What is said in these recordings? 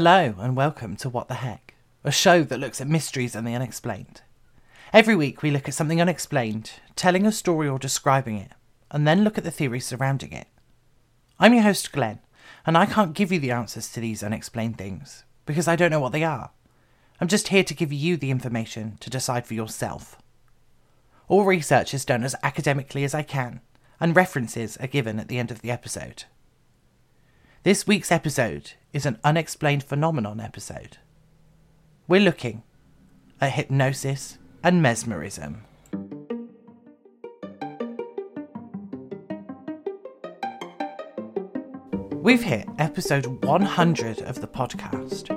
Hello, and welcome to What the Heck, a show that looks at mysteries and the unexplained. Every week, we look at something unexplained, telling a story or describing it, and then look at the theories surrounding it. I'm your host, Glen, and I can't give you the answers to these unexplained things because I don't know what they are. I'm just here to give you the information to decide for yourself. All research is done as academically as I can, and references are given at the end of the episode. This week's episode is an unexplained phenomenon episode. We're looking at hypnosis and mesmerism. We've hit episode 100 of the podcast.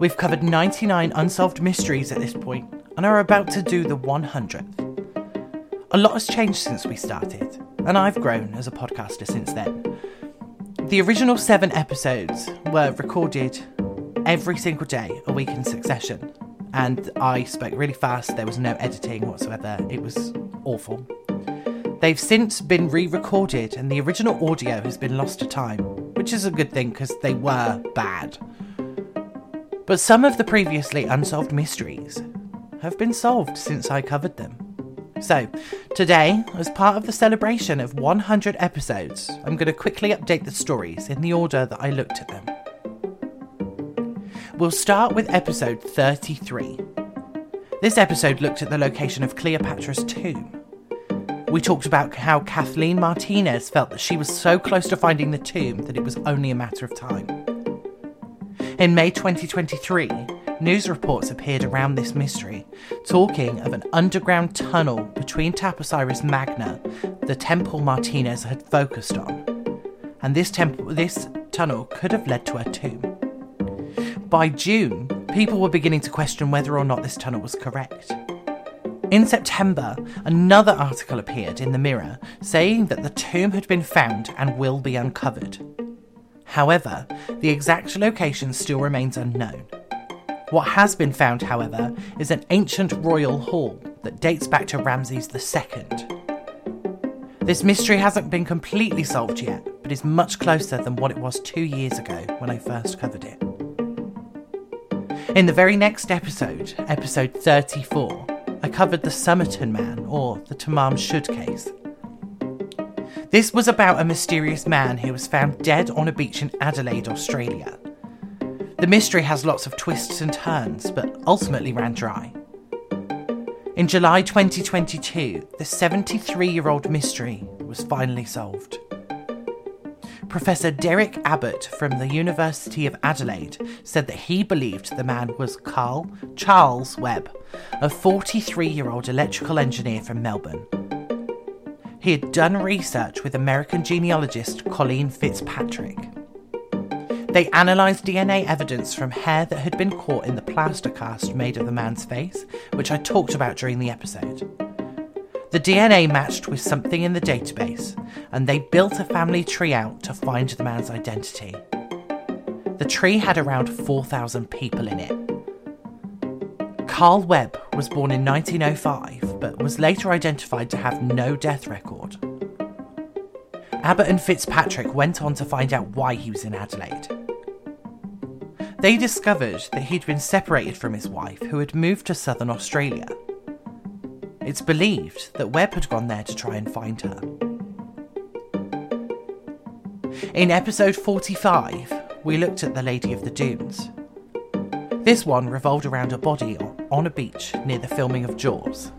We've covered 99 unsolved mysteries at this point and are about to do the 100th. A lot has changed since we started, and I've grown as a podcaster since then. The original seven episodes were recorded every single day, a week in succession. And I spoke really fast, there was no editing whatsoever, it was awful. They've since been re recorded, and the original audio has been lost to time, which is a good thing because they were bad. But some of the previously unsolved mysteries have been solved since I covered them. So, today, as part of the celebration of 100 episodes, I'm going to quickly update the stories in the order that I looked at them. We'll start with episode 33. This episode looked at the location of Cleopatra's tomb. We talked about how Kathleen Martinez felt that she was so close to finding the tomb that it was only a matter of time. In May 2023, news reports appeared around this mystery, talking of an underground tunnel between Taposiris Magna, the temple Martinez had focused on. And this temple, this tunnel could have led to her tomb. By June, people were beginning to question whether or not this tunnel was correct. In September, another article appeared in the Mirror saying that the tomb had been found and will be uncovered. However, the exact location still remains unknown. What has been found, however, is an ancient royal hall that dates back to Ramses II. This mystery hasn't been completely solved yet, but is much closer than what it was two years ago when I first covered it. In the very next episode, episode 34, I covered the Somerton Man, or the Tamam Shud case. This was about a mysterious man who was found dead on a beach in Adelaide, Australia. The mystery has lots of twists and turns, but ultimately ran dry. In July 2022, the 73 year old mystery was finally solved. Professor Derek Abbott from the University of Adelaide said that he believed the man was Carl Charles Webb, a 43 year old electrical engineer from Melbourne. He had done research with American genealogist Colleen Fitzpatrick. They analysed DNA evidence from hair that had been caught in the plaster cast made of the man's face, which I talked about during the episode. The DNA matched with something in the database, and they built a family tree out to find the man's identity. The tree had around 4,000 people in it. Carl Webb was born in 1905, but was later identified to have no death record. Abbott and Fitzpatrick went on to find out why he was in Adelaide. They discovered that he'd been separated from his wife, who had moved to southern Australia. It's believed that Webb had gone there to try and find her. In episode 45, we looked at the Lady of the Dunes. This one revolved around a body on a beach near the filming of Jaws.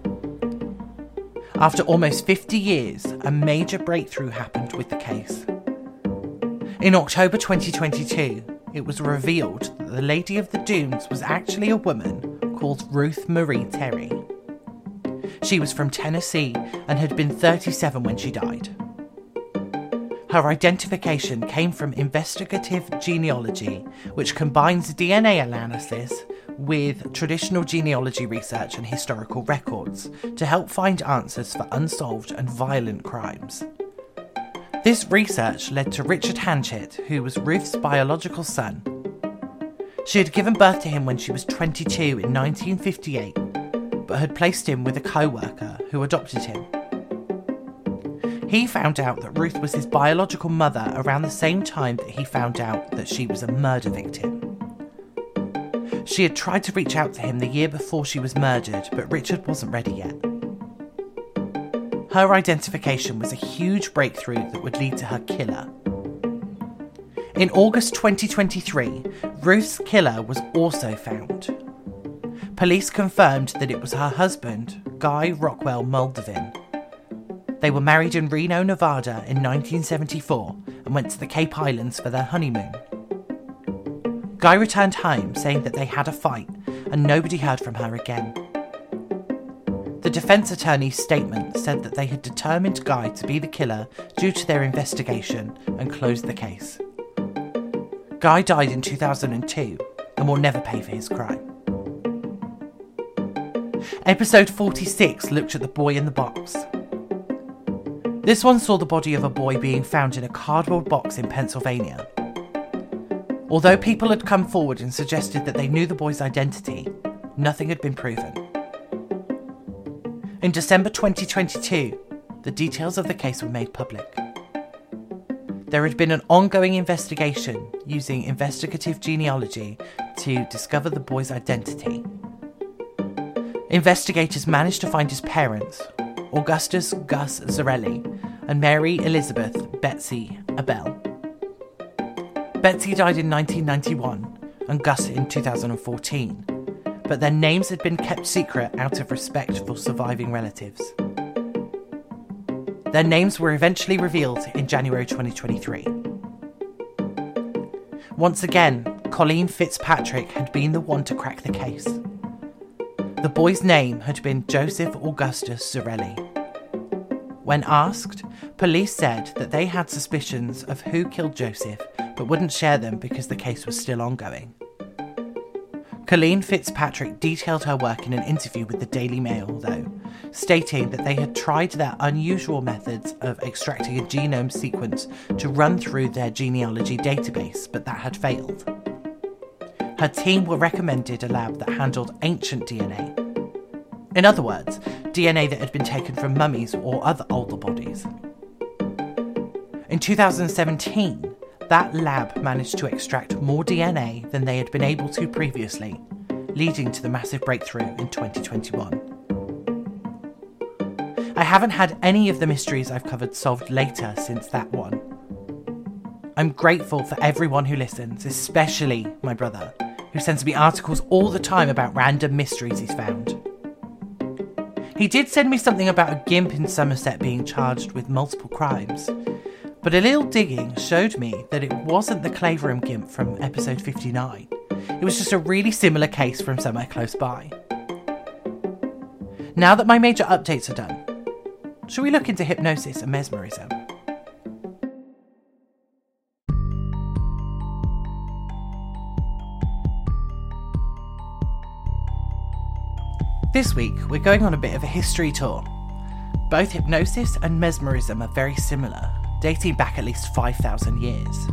After almost 50 years, a major breakthrough happened with the case. In October 2022, it was revealed the Lady of the Dunes was actually a woman called Ruth Marie Terry. She was from Tennessee and had been 37 when she died. Her identification came from investigative genealogy, which combines DNA analysis with traditional genealogy research and historical records to help find answers for unsolved and violent crimes. This research led to Richard Hanchett, who was Ruth's biological son. She had given birth to him when she was 22 in 1958, but had placed him with a co worker who adopted him. He found out that Ruth was his biological mother around the same time that he found out that she was a murder victim. She had tried to reach out to him the year before she was murdered, but Richard wasn't ready yet. Her identification was a huge breakthrough that would lead to her killer. In August 2023, Ruth's killer was also found. Police confirmed that it was her husband, Guy Rockwell Muldavin. They were married in Reno, Nevada in 1974 and went to the Cape Islands for their honeymoon. Guy returned home saying that they had a fight and nobody heard from her again. The defense attorney's statement said that they had determined Guy to be the killer due to their investigation and closed the case. Guy died in 2002 and will never pay for his crime. Episode 46 looked at the boy in the box. This one saw the body of a boy being found in a cardboard box in Pennsylvania. Although people had come forward and suggested that they knew the boy's identity, nothing had been proven. In December 2022, the details of the case were made public. There had been an ongoing investigation using investigative genealogy to discover the boy's identity. Investigators managed to find his parents, Augustus Gus Zarelli and Mary Elizabeth Betsy Abel. Betsy died in 1991 and Gus in 2014 but their names had been kept secret out of respect for surviving relatives. Their names were eventually revealed in January 2023. Once again, Colleen Fitzpatrick had been the one to crack the case. The boy's name had been Joseph Augustus Zarelli. When asked, police said that they had suspicions of who killed Joseph but wouldn't share them because the case was still ongoing. Colleen Fitzpatrick detailed her work in an interview with the Daily Mail, though, stating that they had tried their unusual methods of extracting a genome sequence to run through their genealogy database, but that had failed. Her team were recommended a lab that handled ancient DNA. In other words, DNA that had been taken from mummies or other older bodies. In 2017, that lab managed to extract more DNA than they had been able to previously, leading to the massive breakthrough in 2021. I haven't had any of the mysteries I've covered solved later since that one. I'm grateful for everyone who listens, especially my brother, who sends me articles all the time about random mysteries he's found. He did send me something about a gimp in Somerset being charged with multiple crimes, but a little digging showed me that it wasn't the Clavering Gimp from episode 59. It was just a really similar case from somewhere close by. Now that my major updates are done, shall we look into hypnosis and mesmerism? This week, we're going on a bit of a history tour. Both hypnosis and mesmerism are very similar, dating back at least 5,000 years.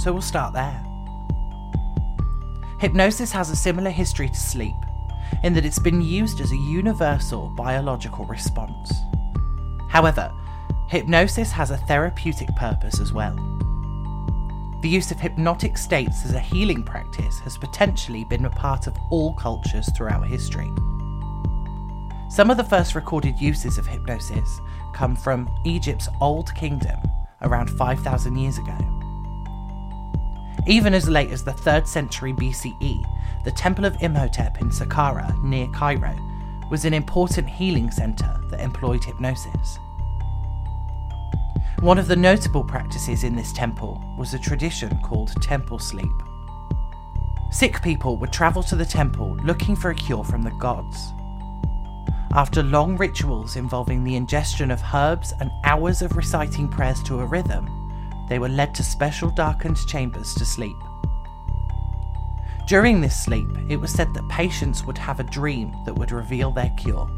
So we'll start there. Hypnosis has a similar history to sleep, in that it's been used as a universal biological response. However, hypnosis has a therapeutic purpose as well. The use of hypnotic states as a healing practice has potentially been a part of all cultures throughout history. Some of the first recorded uses of hypnosis come from Egypt's Old Kingdom around 5,000 years ago. Even as late as the 3rd century BCE, the Temple of Imhotep in Saqqara, near Cairo, was an important healing centre that employed hypnosis. One of the notable practices in this temple was a tradition called temple sleep. Sick people would travel to the temple looking for a cure from the gods. After long rituals involving the ingestion of herbs and hours of reciting prayers to a rhythm, they were led to special darkened chambers to sleep. During this sleep, it was said that patients would have a dream that would reveal their cure.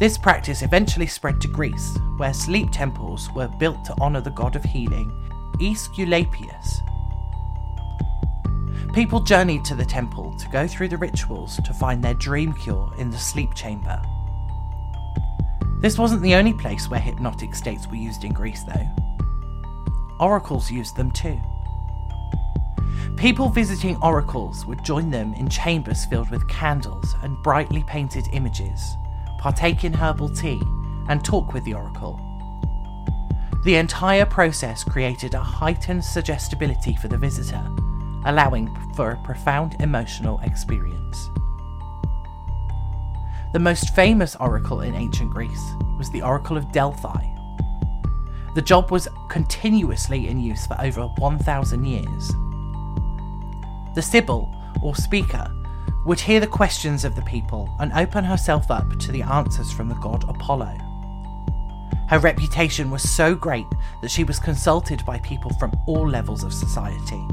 This practice eventually spread to Greece, where sleep temples were built to honour the god of healing, Aesculapius, People journeyed to the temple to go through the rituals to find their dream cure in the sleep chamber. This wasn't the only place where hypnotic states were used in Greece, though. Oracles used them too. People visiting oracles would join them in chambers filled with candles and brightly painted images, partake in herbal tea, and talk with the oracle. The entire process created a heightened suggestibility for the visitor, allowing for a profound emotional experience. The most famous oracle in ancient Greece was the Oracle of Delphi. The job was continuously in use for over 1,000 years. The Sibyl, or speaker, would hear the questions of the people and open herself up to the answers from the god Apollo. Her reputation was so great that she was consulted by people from all levels of society.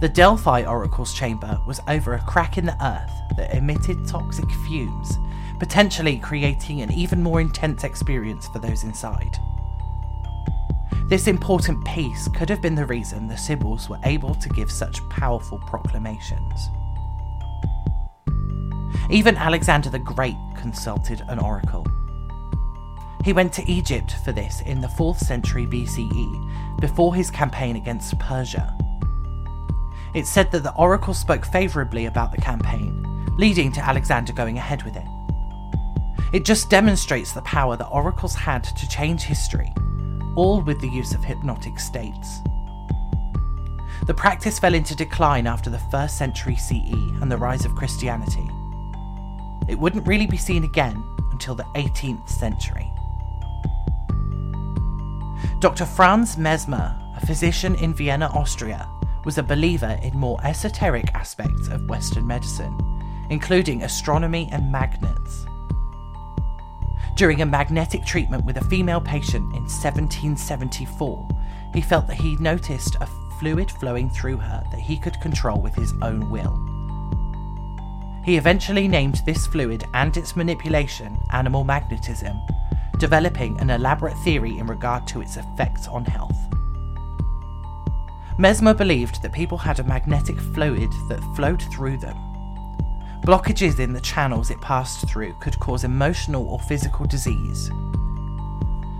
The Delphi Oracle's chamber was over a crack in the earth that emitted toxic fumes, potentially creating an even more intense experience for those inside. This important piece could have been the reason the Sibyls were able to give such powerful proclamations. Even Alexander the Great consulted an oracle. He went to Egypt for this in the 4th century BCE, before his campaign against Persia. It's said that the oracle spoke favourably about the campaign, leading to Alexander going ahead with it. It just demonstrates the power that oracles had to change history, all with the use of hypnotic states. The practice fell into decline after the 1st century CE and the rise of Christianity. It wouldn't really be seen again until the 18th century. Dr. Franz Mesmer, a physician in Vienna, Austria, was a believer in more esoteric aspects of Western medicine, including astronomy and magnets. During a magnetic treatment with a female patient in 1774, he felt that he noticed a fluid flowing through her that he could control with his own will. He eventually named this fluid and its manipulation animal magnetism, developing an elaborate theory in regard to its effects on health. Mesmer believed that people had a magnetic fluid that flowed through them. Blockages in the channels it passed through could cause emotional or physical disease.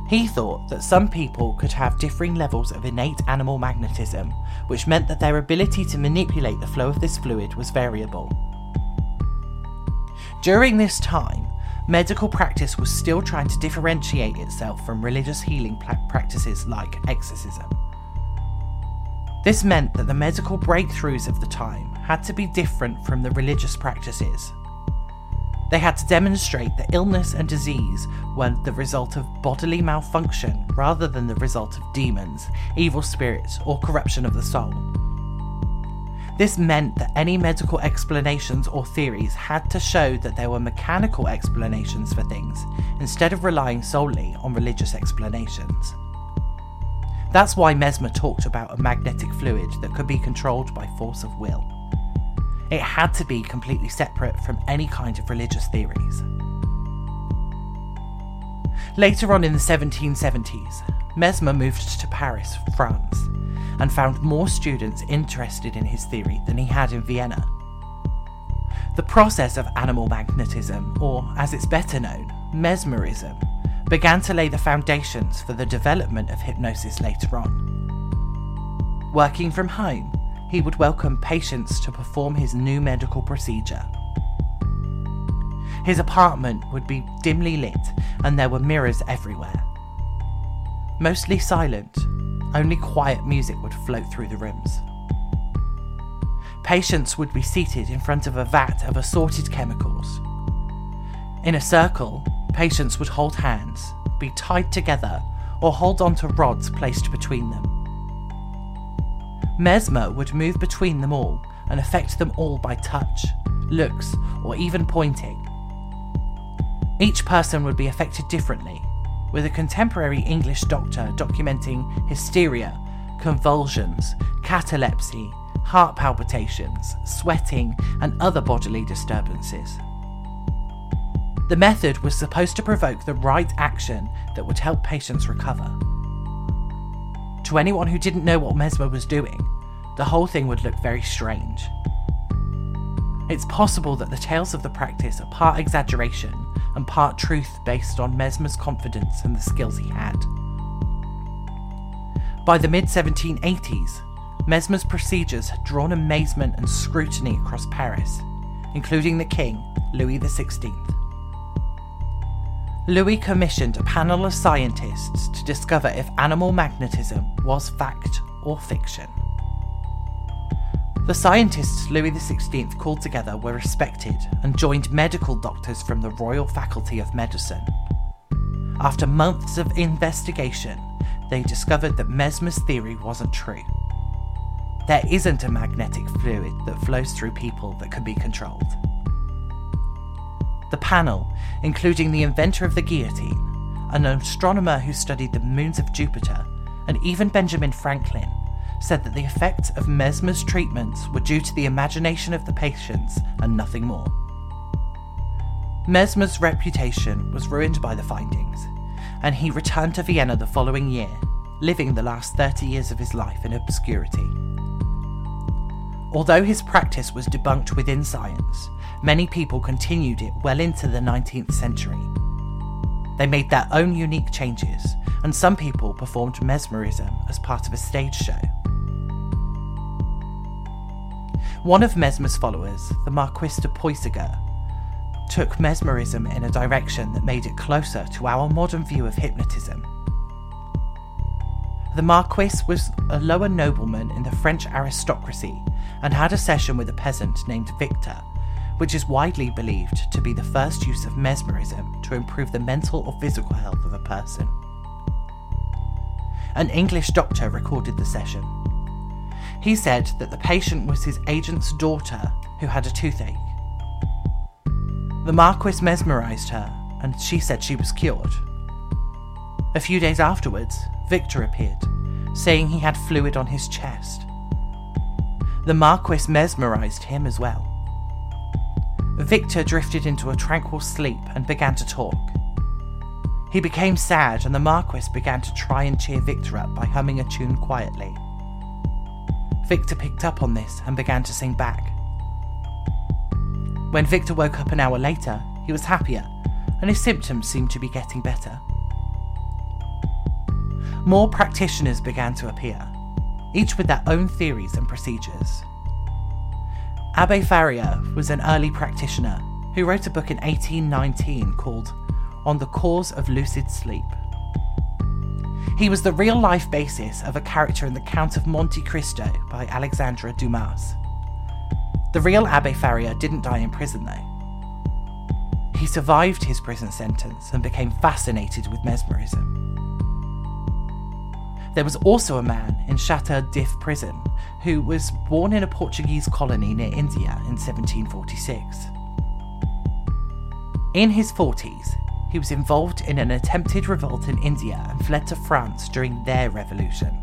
He thought that some people could have differing levels of innate animal magnetism, which meant that their ability to manipulate the flow of this fluid was variable. During this time, medical practice was still trying to differentiate itself from religious healing practices like exorcism. This meant that the medical breakthroughs of the time had to be different from the religious practices. They had to demonstrate that illness and disease were the result of bodily malfunction rather than the result of demons, evil spirits, or corruption of the soul. This meant that any medical explanations or theories had to show that there were mechanical explanations for things instead of relying solely on religious explanations. That's why Mesmer talked about a magnetic fluid that could be controlled by force of will. It had to be completely separate from any kind of religious theories. Later on in the 1770s, Mesmer moved to Paris, France, and found more students interested in his theory than he had in Vienna. The process of animal magnetism, or as it's better known, mesmerism, began to lay the foundations for the development of hypnosis later on. Working from home, he would welcome patients to perform his new medical procedure. His apartment would be dimly lit and there were mirrors everywhere. Mostly silent, only quiet music would float through the rooms. Patients would be seated in front of a vat of assorted chemicals. In a circle, Patients would hold hands, be tied together, or hold onto rods placed between them. Mesmer would move between them all and affect them all by touch, looks, or even pointing. Each person would be affected differently, with a contemporary English doctor documenting hysteria, convulsions, catalepsy, heart palpitations, sweating, and other bodily disturbances. The method was supposed to provoke the right action that would help patients recover. To anyone who didn't know what Mesmer was doing, the whole thing would look very strange. It's possible that the tales of the practice are part exaggeration and part truth based on Mesmer's confidence and the skills he had. By the mid 1780s, Mesmer's procedures had drawn amazement and scrutiny across Paris, including the king, Louis XVI. Louis commissioned a panel of scientists to discover if animal magnetism was fact or fiction. The scientists Louis XVI called together were respected and joined medical doctors from the Royal Faculty of Medicine. After months of investigation, they discovered that Mesmer's theory wasn't true. There isn't a magnetic fluid that flows through people that can be controlled. The panel, including the inventor of the guillotine, an astronomer who studied the moons of Jupiter, and even Benjamin Franklin, said that the effects of Mesmer's treatments were due to the imagination of the patients and nothing more. Mesmer's reputation was ruined by the findings, and he returned to Vienna the following year, living the last 30 years of his life in obscurity. Although his practice was debunked within science, many people continued it well into the 19th century. They made their own unique changes, and some people performed mesmerism as part of a stage show. One of Mesmer's followers, the Marquis de Puysegur, took mesmerism in a direction that made it closer to our modern view of hypnotism. The Marquis was a lower nobleman in the French aristocracy and had a session with a peasant named Victor, which is widely believed to be the first use of mesmerism to improve the mental or physical health of a person. An English doctor recorded the session. He said that the patient was his agent's daughter who had a toothache. The Marquis mesmerised her, and she said she was cured. A few days afterwards, Victor appeared, saying he had fluid on his chest. The Marquis mesmerised him as well. Victor drifted into a tranquil sleep and began to talk. He became sad, and the Marquis began to try and cheer Victor up by humming a tune quietly. Victor picked up on this and began to sing back. When Victor woke up an hour later, he was happier, and his symptoms seemed to be getting better. More practitioners began to appear, each with their own theories and procedures. Abbe Faria was an early practitioner who wrote a book in 1819 called On the Cause of Lucid Sleep. He was the real life basis of a character in The Count of Monte Cristo by Alexandre Dumas. The real Abbe Faria didn't die in prison though. He survived his prison sentence and became fascinated with mesmerism. There was also a man in Chateau d'If prison who was born in a Portuguese colony near India in 1746. In his 40s, he was involved in an attempted revolt in India and fled to France during their revolution.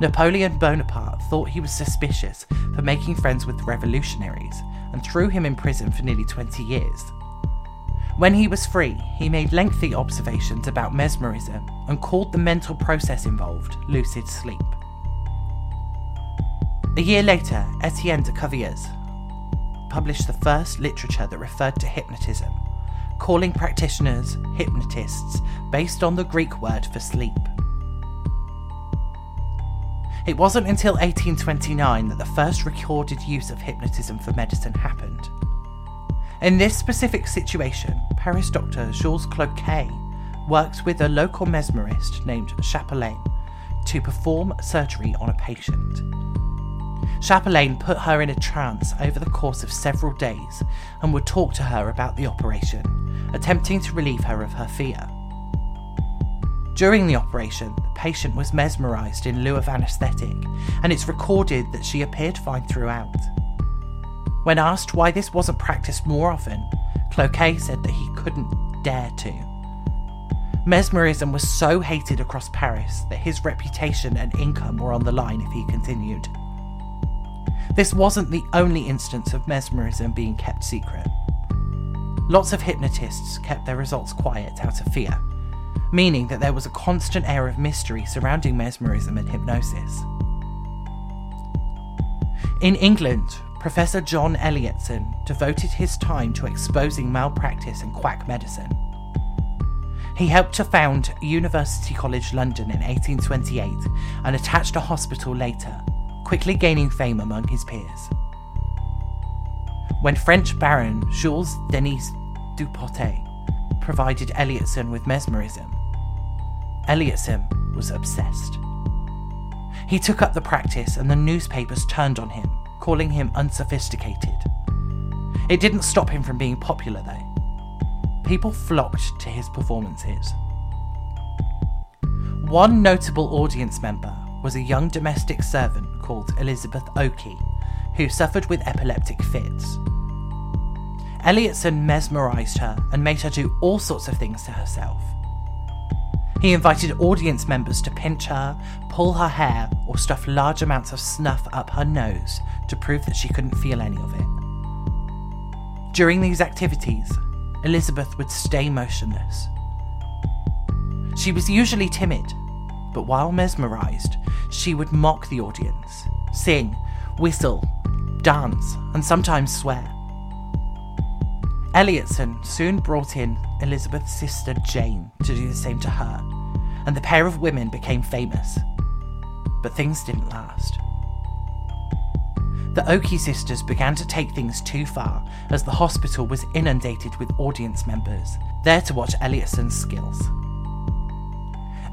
Napoleon Bonaparte thought he was suspicious for making friends with revolutionaries and threw him in prison for nearly 20 years. When he was free, he made lengthy observations about mesmerism and called the mental process involved lucid sleep. A year later, Etienne de Cuvillers published the first literature that referred to hypnotism, calling practitioners hypnotists based on the Greek word for sleep. It wasn't until 1829 that the first recorded use of hypnotism for medicine happened. In this specific situation, Paris doctor Jules Cloquet works with a local mesmerist named Chapelain to perform surgery on a patient. Chapelain put her in a trance over the course of several days and would talk to her about the operation, attempting to relieve her of her fear. During the operation, the patient was mesmerised in lieu of anaesthetic, and it's recorded that she appeared fine throughout. When asked why this wasn't practiced more often, Cloquet said that he couldn't dare to. Mesmerism was so hated across Paris that his reputation and income were on the line if he continued. This wasn't the only instance of mesmerism being kept secret. Lots of hypnotists kept their results quiet out of fear, meaning that there was a constant air of mystery surrounding mesmerism and hypnosis. In England, Professor John Elliotson devoted his time to exposing malpractice and quack medicine. He helped to found University College London in 1828 and attached a hospital later, quickly gaining fame among his peers. When French Baron Jules Denis Dupotet provided Elliotson with mesmerism, Elliotson was obsessed. He took up the practice and the newspapers turned on him, calling him unsophisticated. It didn't stop him from being popular, though. People flocked to his performances. One notable audience member was a young domestic servant called Elizabeth O'Key, who suffered with epileptic fits. Elliotson mesmerised her and made her do all sorts of things to herself. He invited audience members to pinch her, pull her hair, or stuff large amounts of snuff up her nose to prove that she couldn't feel any of it. During these activities, Elizabeth would stay motionless. She was usually timid, but while mesmerised, she would mock the audience, sing, whistle, dance, and sometimes swear. Elliotson soon brought in Elizabeth's sister Jane to do the same to her, and the pair of women became famous. But things didn't last. The O'Key sisters began to take things too far as the hospital was inundated with audience members, there to watch Elliotson's skills.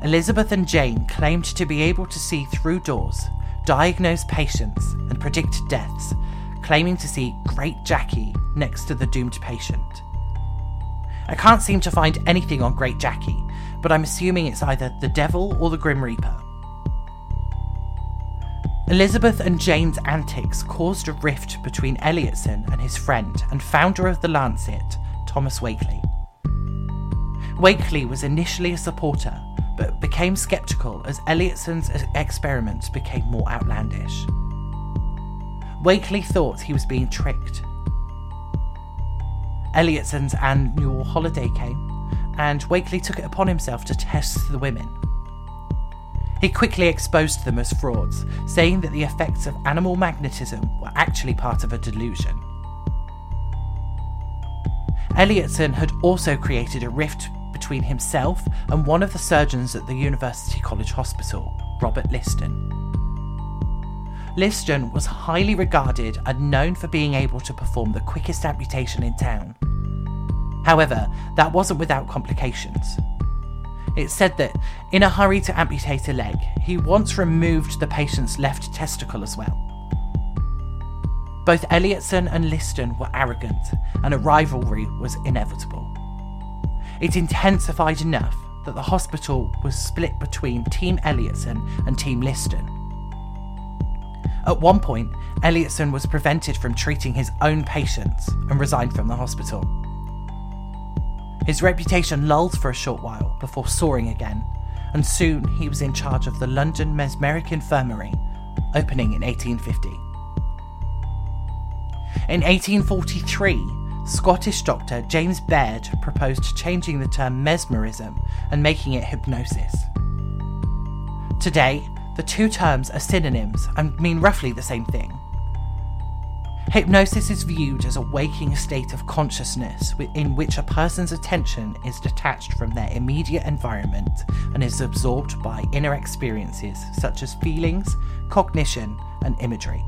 Elizabeth and Jane claimed to be able to see through doors, diagnose patients, and predict deaths claiming to see Great Jackie next to the doomed patient. I can't seem to find anything on Great Jackie, but I'm assuming it's either the devil or the Grim Reaper. Elizabeth and Jane's antics caused a rift between Elliotson and his friend and founder of the Lancet, Thomas Wakley. Wakley was initially a supporter, but became skeptical as Elliotson's experiments became more outlandish. Wakley thought he was being tricked. Elliotson's annual holiday came, and Wakley took it upon himself to test the women. He quickly exposed them as frauds, saying that the effects of animal magnetism were actually part of a delusion. Elliotson had also created a rift between himself and one of the surgeons at the University College Hospital, Robert Liston. Liston was highly regarded and known for being able to perform the quickest amputation in town. However, that wasn't without complications. It's said that, in a hurry to amputate a leg, he once removed the patient's left testicle as well. Both Elliotson and Liston were arrogant, and a rivalry was inevitable. It intensified enough that the hospital was split between Team Elliotson and Team Liston. At one point, Elliotson was prevented from treating his own patients and resigned from the hospital. His reputation lulled for a short while before soaring again, and soon he was in charge of the London Mesmeric Infirmary, opening in 1850. In 1843, Scottish doctor James Baird proposed changing the term mesmerism and making it hypnosis. Today, the two terms are synonyms and mean roughly the same thing. Hypnosis is viewed as a waking state of consciousness in which a person's attention is detached from their immediate environment and is absorbed by inner experiences such as feelings, cognition, and imagery.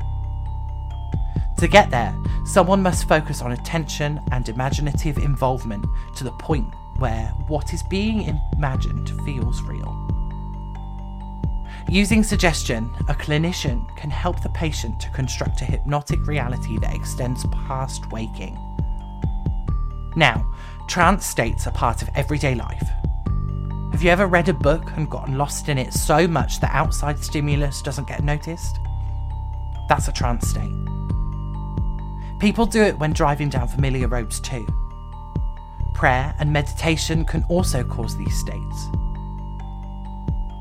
To get there, someone must focus on attention and imaginative involvement to the point where what is being imagined feels real. Using suggestion, a clinician can help the patient to construct a hypnotic reality that extends past waking. Now, trance states are part of everyday life. Have you ever read a book and gotten lost in it so much that outside stimulus doesn't get noticed? That's a trance state. People do it when driving down familiar roads too. Prayer and meditation can also cause these states.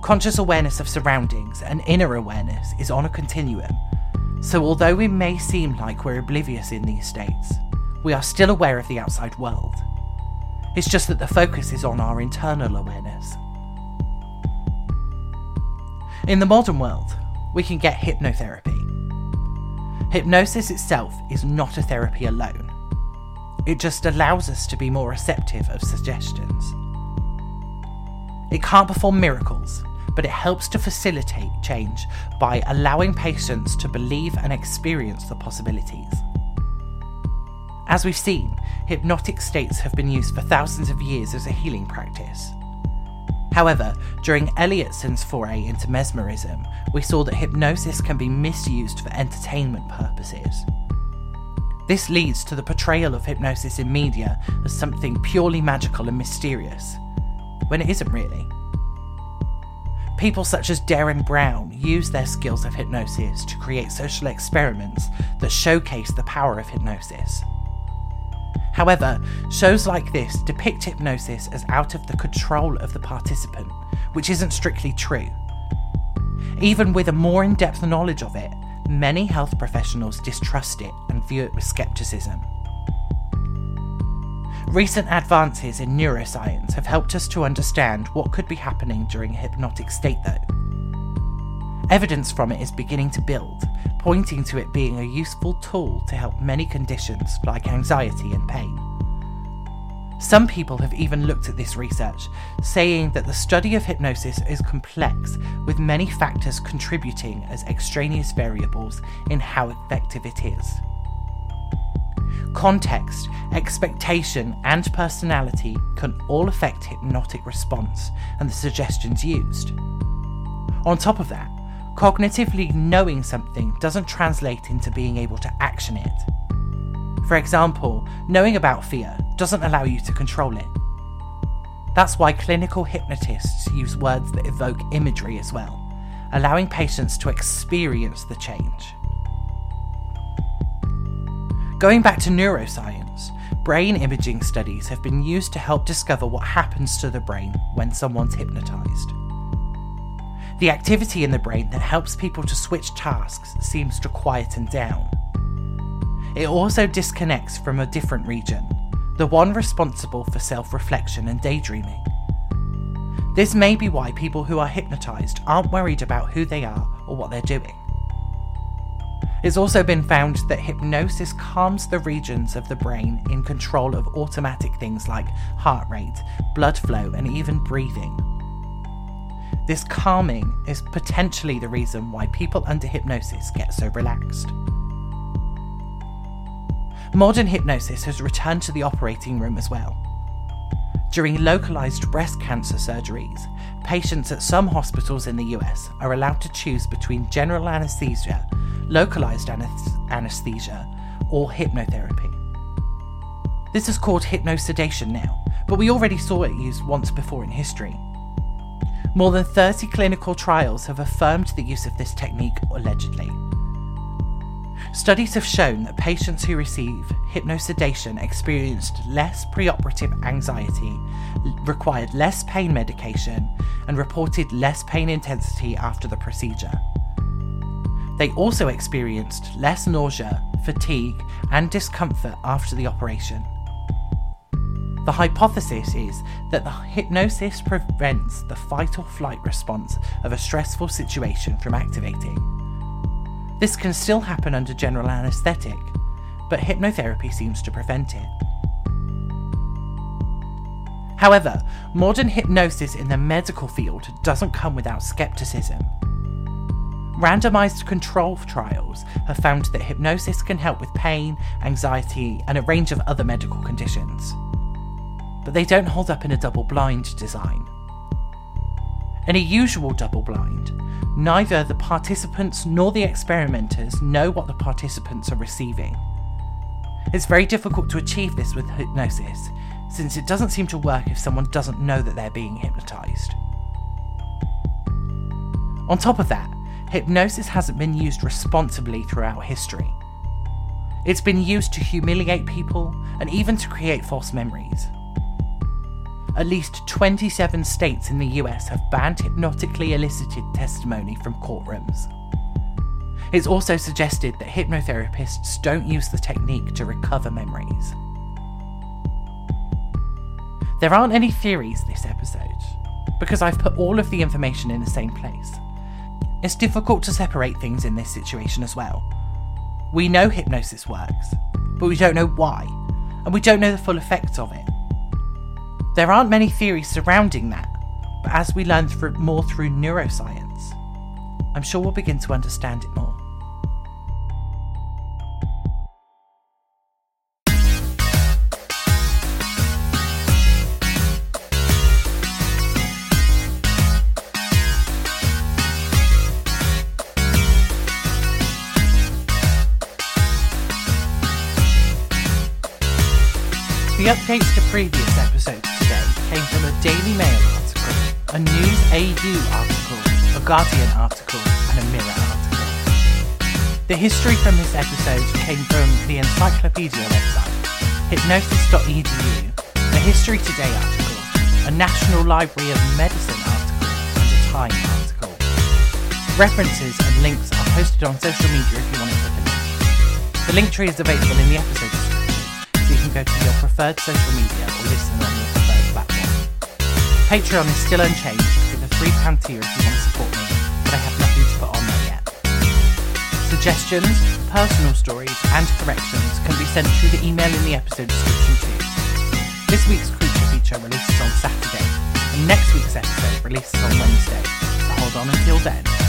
Conscious awareness of surroundings and inner awareness is on a continuum, so although we may seem like we're oblivious in these states, we are still aware of the outside world. It's just that the focus is on our internal awareness. In the modern world, we can get hypnotherapy. Hypnosis itself is not a therapy alone, it just allows us to be more receptive of suggestions. It can't perform miracles, but it helps to facilitate change by allowing patients to believe and experience the possibilities. As we've seen, hypnotic states have been used for thousands of years as a healing practice. However, during Elliotson's foray into mesmerism, we saw that hypnosis can be misused for entertainment purposes. This leads to the portrayal of hypnosis in media as something purely magical and mysterious, when it isn't really. People such as Derren Brown use their skills of hypnosis to create social experiments that showcase the power of hypnosis. However, shows like this depict hypnosis as out of the control of the participant, which isn't strictly true. Even with a more in depth knowledge of it, many health professionals distrust it and view it with skepticism. Recent advances in neuroscience have helped us to understand what could be happening during a hypnotic state, though. Evidence from it is beginning to build, pointing to it being a useful tool to help many conditions like anxiety and pain. Some people have even looked at this research, saying that the study of hypnosis is complex, with many factors contributing as extraneous variables in how effective it is. Context, expectation, and personality can all affect hypnotic response and the suggestions used. On top of that, Cognitively knowing something doesn't translate into being able to action it. For example, knowing about fear doesn't allow you to control it. That's why clinical hypnotists use words that evoke imagery as well, allowing patients to experience the change. Going back to neuroscience, brain imaging studies have been used to help discover what happens to the brain when someone's hypnotized. The activity in the brain that helps people to switch tasks seems to quieten down. It also disconnects from a different region, the one responsible for self reflection and daydreaming. This may be why people who are hypnotized aren't worried about who they are or what they're doing. It's also been found that hypnosis calms the regions of the brain in control of automatic things like heart rate, blood flow, and even breathing. This calming is potentially the reason why people under hypnosis get so relaxed. Modern hypnosis has returned to the operating room as well. During localized breast cancer surgeries, patients at some hospitals in the US are allowed to choose between general anesthesia, localized anesthesia, or hypnotherapy. This is called hypnosedation now, but we already saw it used once before in history. More than 30 clinical trials have affirmed the use of this technique allegedly. Studies have shown that patients who receive hypnosedation experienced less preoperative anxiety, required less pain medication, and reported less pain intensity after the procedure. They also experienced less nausea, fatigue, and discomfort after the operation. The hypothesis is that the hypnosis prevents the fight or flight response of a stressful situation from activating. This can still happen under general anaesthetic, but hypnotherapy seems to prevent it. However, modern hypnosis in the medical field doesn't come without skepticism. Randomized control trials have found that hypnosis can help with pain, anxiety, and a range of other medical conditions but they don't hold up in a double blind design. In a usual double blind, neither the participants nor the experimenters know what the participants are receiving. It's very difficult to achieve this with hypnosis, since it doesn't seem to work if someone doesn't know that they're being hypnotized. On top of that, hypnosis hasn't been used responsibly throughout history. It's been used to humiliate people and even to create false memories at least 27 states in the US have banned hypnotically elicited testimony from courtrooms. It's also suggested that hypnotherapists don't use the technique to recover memories. There aren't any theories this episode, because I've put all of the information in the same place. It's difficult to separate things in this situation as well. We know hypnosis works, but we don't know why, and we don't know the full effects of it. There aren't many theories surrounding that, but as we learn through, more through neuroscience, I'm sure we'll begin to understand it more. The updates to previous episodes a News AU article, a Guardian article, and a Mirror article. The history from this episode came from the encyclopedia website, hypnosis.edu, a History Today article, a National Library of Medicine article, and a Time article. References and links are posted on social media if you want to click link. The link tree is available in the episode description so you can go to your preferred social media or listen on your. Patreon is still unchanged with a £3 tier if you want to support me, but I have nothing to put on there yet. Suggestions, personal stories, and corrections can be sent through the email in the episode description too. This week's Creature Feature releases on Saturday, and next week's episode releases on Wednesday, so hold on until then.